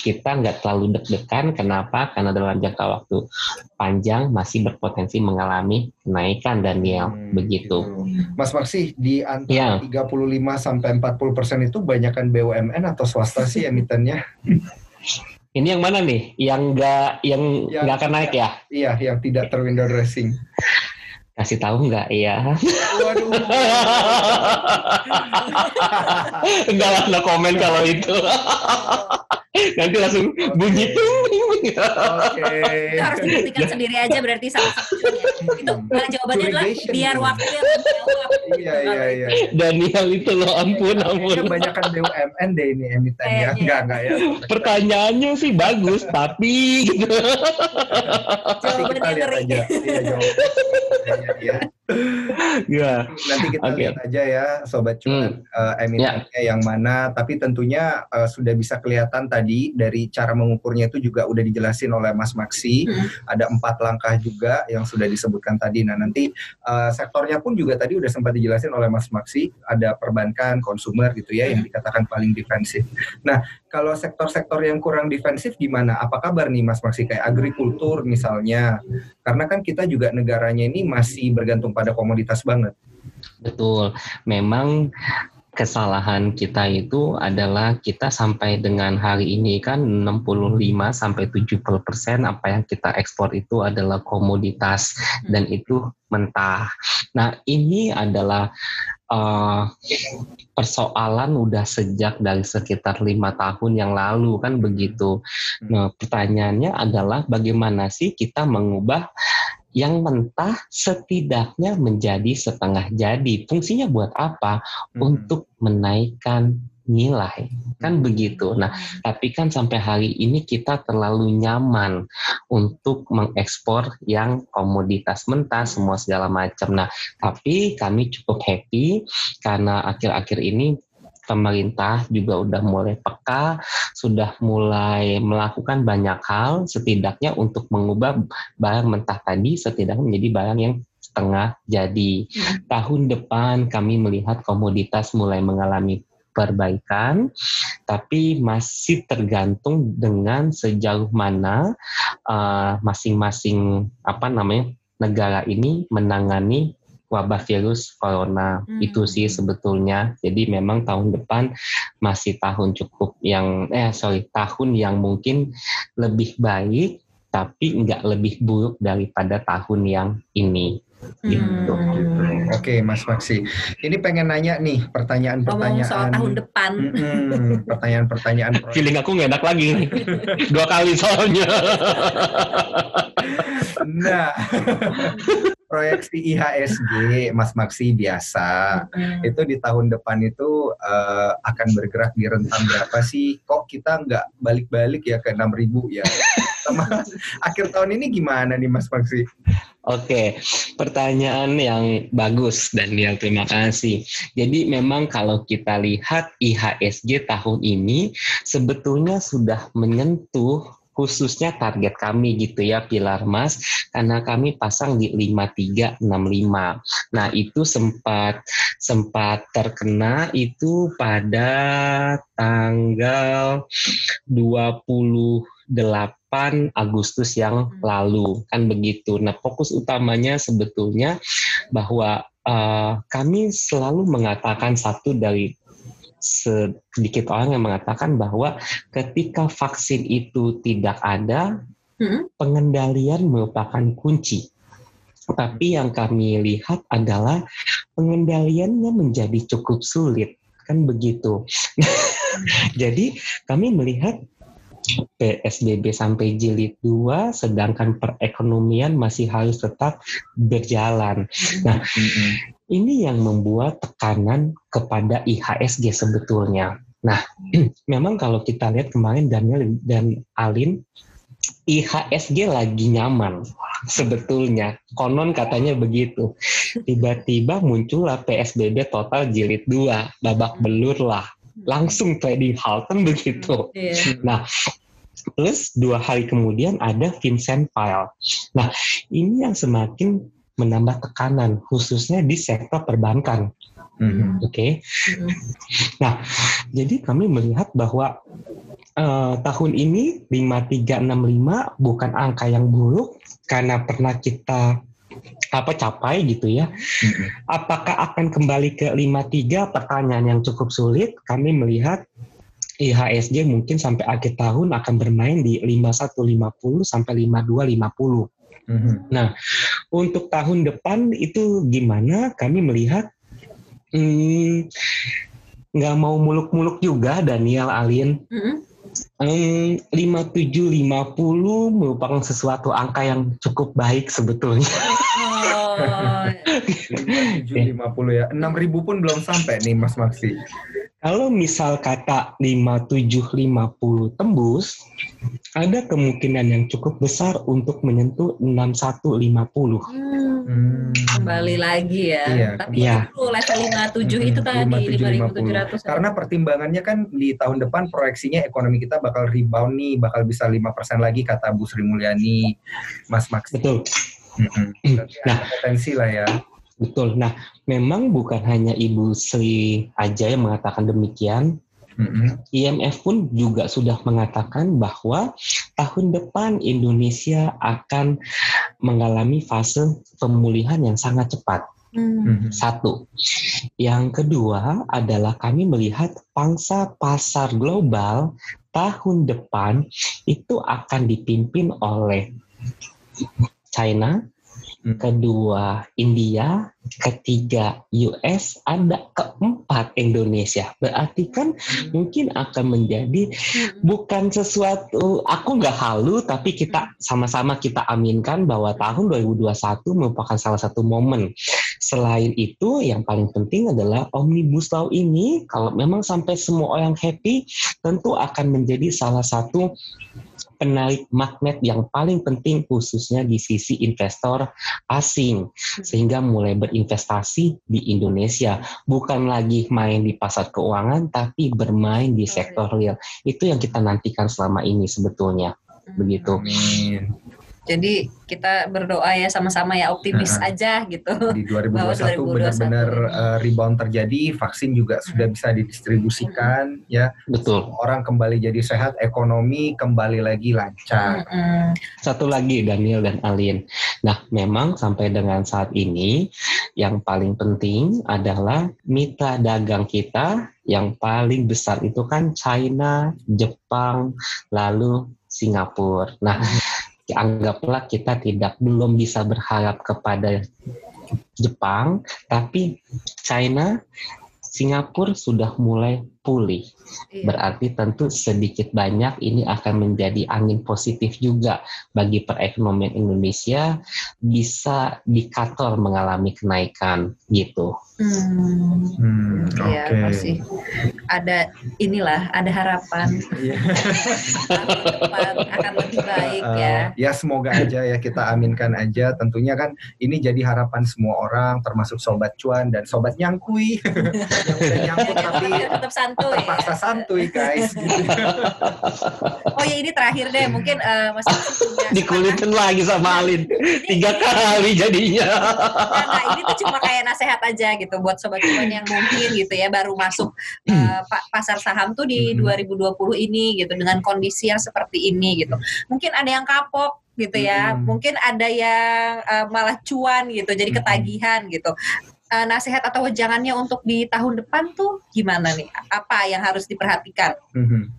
kita nggak terlalu deg-degan. Kenapa? Karena dalam jangka waktu panjang masih berpotensi mengalami kenaikan Daniel hmm, begitu. Gitu. Mas Maksi di antara ya. 35 sampai 40 persen itu banyakkan BUMN atau swasta sih emitennya? Ini yang mana nih? Yang nggak yang nggak akan naik ya? Iya, yang tidak terwindow dressing kasih tahu nggak ya? Waduh. Enggak lah, no komen kalau itu. Nanti langsung okay. bunyi tuh. Oke. Okay. harus dibuktikan sendiri aja berarti salah satu Itu uh, jawabannya adalah biar waktu yang menjawab. Iya iya iya. Daniel itu loh ampun ampun. Kebanyakan BUMN deh ini emiten ya. Enggak enggak ya. Pertanyaannya sih bagus tapi gitu. Lihat aja. Iya jawabannya. Ya. Nanti kita okay. lihat aja ya sobat cuan hmm. uh, emitennya yeah. yang mana. Tapi tentunya uh, sudah bisa kelihatan tadi dari cara mengukurnya itu juga udah dijelasin oleh Mas Maksi. Hmm. Ada empat langkah juga yang sudah disebutkan tadi. Nah nanti uh, sektornya pun juga tadi udah sempat dijelasin oleh Mas Maksi. Ada perbankan, konsumer gitu ya hmm. yang dikatakan paling defensif. Nah kalau sektor-sektor yang kurang defensif gimana? Apa kabar nih Mas Maksi kayak agrikultur misalnya? Karena kan kita juga negaranya ini masih bergantung pada komoditas banget. Betul. Memang kesalahan kita itu adalah kita sampai dengan hari ini kan 65 sampai 70 persen apa yang kita ekspor itu adalah komoditas dan itu mentah. Nah ini adalah uh, persoalan udah sejak dari sekitar lima tahun yang lalu kan begitu. Nah pertanyaannya adalah bagaimana sih kita mengubah yang mentah setidaknya menjadi setengah jadi. Fungsinya buat apa? Hmm. Untuk menaikkan nilai kan hmm. begitu. Nah, tapi kan sampai hari ini kita terlalu nyaman untuk mengekspor yang komoditas mentah semua segala macam. Nah, tapi kami cukup happy karena akhir-akhir ini pemerintah juga udah mulai peka, sudah mulai melakukan banyak hal setidaknya untuk mengubah barang mentah tadi setidaknya menjadi barang yang setengah jadi. Hmm. Tahun depan kami melihat komoditas mulai mengalami perbaikan, tapi masih tergantung dengan sejauh mana uh, masing-masing apa namanya negara ini menangani wabah virus corona hmm. itu sih sebetulnya. Jadi memang tahun depan masih tahun cukup yang eh sorry tahun yang mungkin lebih baik tapi nggak lebih buruk daripada tahun yang ini. Gitu. Hmm. Oke, Mas Maksi. Ini pengen nanya nih pertanyaan-pertanyaan soal tahun depan. pertanyaan-pertanyaan. Feeling aku nggak enak lagi nih. Dua kali soalnya. nah, proyeksi IHSG Mas Maksi biasa hmm. itu di tahun depan itu uh, akan bergerak di rentang berapa sih? Kok kita nggak balik-balik ya ke 6000 ya? Sama akhir tahun ini gimana nih Mas Maksi? Oke, pertanyaan yang bagus Daniel, terima kasih. Jadi memang kalau kita lihat IHSG tahun ini sebetulnya sudah menyentuh khususnya target kami gitu ya Pilar Mas karena kami pasang di 5365. Nah, itu sempat sempat terkena itu pada tanggal 28 Agustus yang lalu kan begitu. Nah, fokus utamanya sebetulnya bahwa uh, kami selalu mengatakan satu dari sedikit orang yang mengatakan bahwa ketika vaksin itu tidak ada, Hmm. pengendalian merupakan kunci. Tapi yang kami lihat adalah pengendaliannya menjadi cukup sulit, kan begitu. Jadi kami melihat PSBB sampai jilid 2 sedangkan perekonomian masih harus tetap berjalan. Nah, Mm-mm. Ini yang membuat tekanan kepada IHSG sebetulnya. Nah, memang kalau kita lihat kemarin Daniel dan Alin, IHSG lagi nyaman sebetulnya. Konon katanya begitu. Tiba-tiba muncullah PSBB total jilid 2, babak belur lah. Langsung trading halt kan begitu. Iya. Nah, plus dua hari kemudian ada Vincent Pile. Nah, ini yang semakin menambah tekanan, khususnya di sektor perbankan. Mhm. Oke, Hmm. nah jadi kami melihat bahwa eh, tahun ini 5365 bukan angka yang buruk karena pernah kita apa capai gitu ya. Mhm. Apakah akan kembali ke 53? Pertanyaan yang cukup sulit. Kami melihat IHSG mungkin sampai akhir tahun akan bermain di 5150 sampai 5250. Mhm. Untuk tahun depan itu gimana? Kami melihat hmm, nggak mau muluk-muluk juga Daniel Alin. Hmm. Hmm, 5750 merupakan sesuatu angka yang cukup baik sebetulnya. Oh, 750 ya. 6000 pun belum sampai nih Mas Maksi. Kalau misal kata 5750 tembus, ada kemungkinan yang cukup besar untuk menyentuh 6150. hmm. Hmm. Kembali lagi ya. Iya. Tapi Iya. itu level 57 itu Mhm, tadi 5750. 5700. Karena pertimbangannya kan di tahun depan proyeksinya ekonomi kita bakal rebound nih, bakal bisa 5% lagi kata Bu Sri Mulyani, Mas Maksi. Betul, Mhm. Berarti Nah. ada potensi lah ya. Betul. Nah, memang bukan hanya Ibu Sri aja yang mengatakan demikian. Mhm. IMF pun juga sudah mengatakan bahwa tahun depan Indonesia akan mengalami fase pemulihan yang sangat cepat. Hmm. Mhm. Satu. Yang kedua adalah kami melihat pangsa pasar global tahun depan itu akan dipimpin oleh China, Hmm. kedua India, ketiga US, ada keempat Indonesia. Berarti kan mungkin akan menjadi Hmm. bukan sesuatu aku nggak halu tapi kita sama-sama kita aminkan bahwa tahun 2021 merupakan salah satu momen. Selain itu yang paling penting adalah omnibus law ini kalau memang sampai semua orang happy tentu akan menjadi salah satu penarik magnet yang paling penting khususnya di sisi investor asing sehingga mulai berinvestasi di Indonesia. Bukan lagi main di pasar keuangan tapi bermain di sektor real. Itu yang kita nantikan selama ini sebetulnya. Begitu. Amin. Jadi kita berdoa ya sama-sama ya optimis Nah. aja gitu. Di Bahwa 2021 2021 benar-benar uh, rebound terjadi, vaksin juga sudah bisa didistribusikan, ya betul orang kembali jadi sehat, ekonomi kembali lagi lancar. Mm-mm. satu lagi Daniel dan Alin nah memang sampai dengan saat ini yang paling penting adalah mitra dagang kita yang paling besar itu kan China Jepang lalu Singapura nah anggaplah kita tidak belum bisa berharap kepada Jepang, tapi China, Singapura sudah mulai pulih. Iya. Berarti tentu sedikit banyak ini akan menjadi angin positif juga bagi perekonomian Indonesia bisa dikator mengalami kenaikan gitu. Hmm. Hmm, Iya Oke. masih ada inilah ada harapan Iya. depan akan lebih baik ya. Uh, ya semoga aja ya kita aminkan aja. Tentunya kan ini jadi harapan semua orang, termasuk sobat cuan dan sobat nyangkui yang udah nyangkut tapi Biar tetap santuy. terpaksa santuy guys. Oh ya ini terakhir deh mungkin eh, Mas punya Dikulitin lagi sama Alin. Tiga kali jadinya. Nah, nah, ini tuh cuma kayak nasehat aja gitu buat sobat cuan yang mungkin gitu ya baru masuk eh, pa- pasar saham tuh di Hmm. 2020 ini gitu dengan kondisi yang seperti ini gitu. Mungkin ada yang kapok gitu ya. Hmm. Mungkin ada yang eh, malah cuan gitu jadi Hmm. ketagihan gitu. Eh, nasihat atau wejangannya untuk di tahun depan tuh gimana nih? Apa yang harus diperhatikan? Mhm.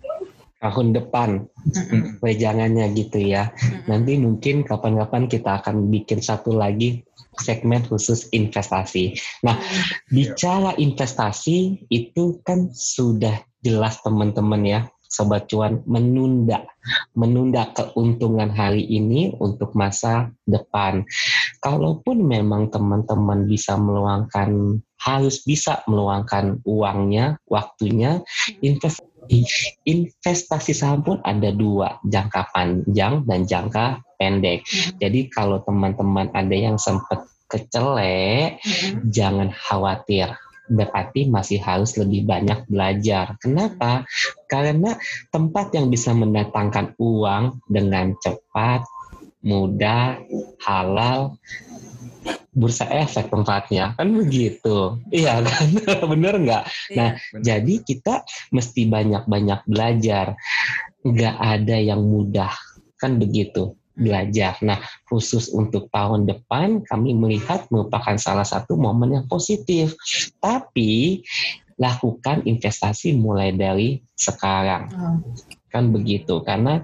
tahun depan Mm-mm. wejangannya gitu ya. Mm-mm. Nanti mungkin kapan-kapan kita akan bikin satu lagi segmen khusus investasi. Nah, bicara investasi itu kan sudah jelas teman-teman ya, sobat cuan menunda menunda keuntungan hari ini untuk masa depan. Kalaupun memang teman-teman bisa meluangkan harus bisa meluangkan uangnya, waktunya, investasi investasi saham pun ada dua, jangka panjang dan jangka pendek. Mm-mm. Jadi kalau teman-teman ada yang sempat kecelek, Mm-mm. jangan khawatir. Berarti masih harus lebih banyak belajar. Kenapa? Karena tempat yang bisa mendatangkan uang dengan cepat, mudah, halal, bursa efek tempatnya kan begitu iya kan bener nggak Nah, Iya. jadi kita mesti banyak-banyak belajar. Nggak ada yang mudah, kan begitu belajar. Nah, khusus untuk tahun depan kami melihat merupakan salah satu momen yang positif. Tapi lakukan investasi mulai dari sekarang, Oh. kan begitu. Karena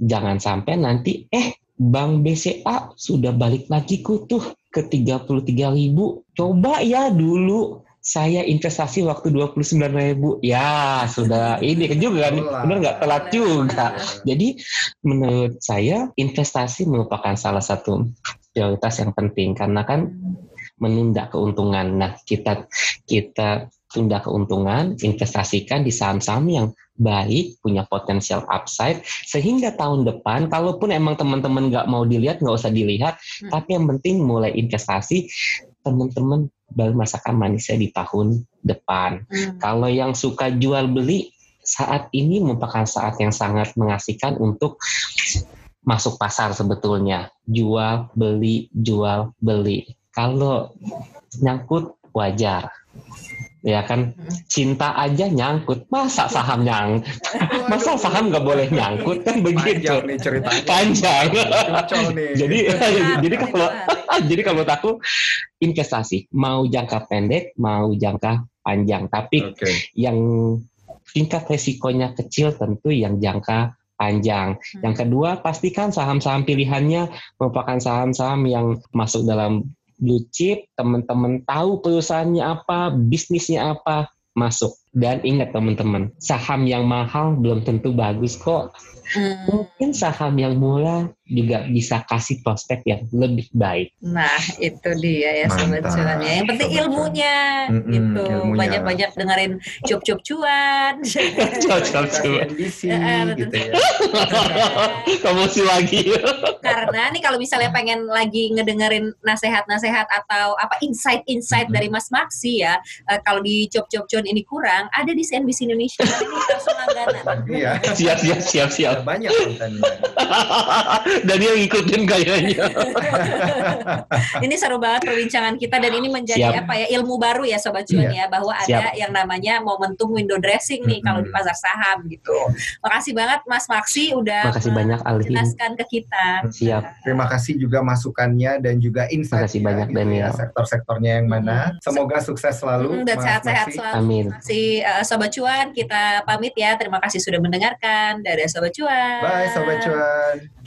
jangan sampai nanti eh Bank BCA sudah balik lagi kutuh ke 33.000 ribu. Coba ya dulu saya investasi waktu 29.000 ribu. Ya sudah ini kan juga kan. Benar nggak telat juga. Jadi menurut saya investasi merupakan salah satu prioritas yang penting karena kan menunda keuntungan. Nah, kita kita tunda keuntungan, investasikan di saham-saham yang baik, punya potensial upside, sehingga tahun depan, kalaupun emang teman-teman nggak mau dilihat, nggak usah dilihat, Hmm. tapi yang penting mulai investasi, teman-teman baru masakan manisnya di tahun depan. Mm. Kalau yang suka jual beli, saat ini merupakan saat yang sangat mengasihkan untuk masuk pasar sebetulnya. Jual, beli, jual, beli. Kalau nyangkut wajar. Ya kan cinta aja nyangkut, masa saham nyang, masa saham nggak boleh nyangkut kan begitu, Panjang nih ceritanya. panjang. Cocol nih. jadi jadi kalau. jadi kalau aku investasi mau jangka pendek mau jangka panjang tapi Oke. yang tingkat resikonya kecil tentu yang jangka panjang. Yang kedua pastikan saham-saham pilihannya merupakan saham-saham yang masuk dalam blue chip, teman-teman tahu perusahaannya apa, bisnisnya apa, masuk. Dan ingat teman-teman, saham yang mahal belum tentu bagus kok. Hmm. Mungkin saham yang murah juga bisa kasih prospek yang lebih baik. Nah, itu dia ya sobat Mantap, ya. Yang penting sobat cuan. ilmunya Mm-mm, gitu. ilmunya. Banyak-banyak dengerin cup-cup cuan. Cocok cuan. Eh, gitu ya. Promosi lagi. Karena nih kalau misalnya pengen lagi ngedengerin nasehat-nasehat atau apa insight-insight Mhm. dari Mas Maksi ya, eh, kalau di cup-cup cuan ini kurang, ada di CNBC Indonesia. Ini langsung langganan. Iya. siap, siap, siap, siap. Ada banyak kontennya. Dan dia ngikutin kayaknya. ini seru banget perbincangan kita dan ini menjadi Siap. apa ya ilmu baru ya sobat cuan ya bahwa ada Siap. yang namanya momentum window dressing nih kalau di pasar saham gitu. Makasih banget Mas Maksi udah Makasih banyak Alvin. menjelaskan ke kita. Siap. Terima kasih juga masukannya dan juga insight Makasih banyak, Daniel. sektor-sektornya yang mana. Semoga sukses selalu. Dan sehat-sehat selalu. Amin. Terima eh, Sobat Cuan, kita pamit ya. Terima kasih sudah mendengarkan. Dadah Sobat Cuan. Bye Sobat Cuan.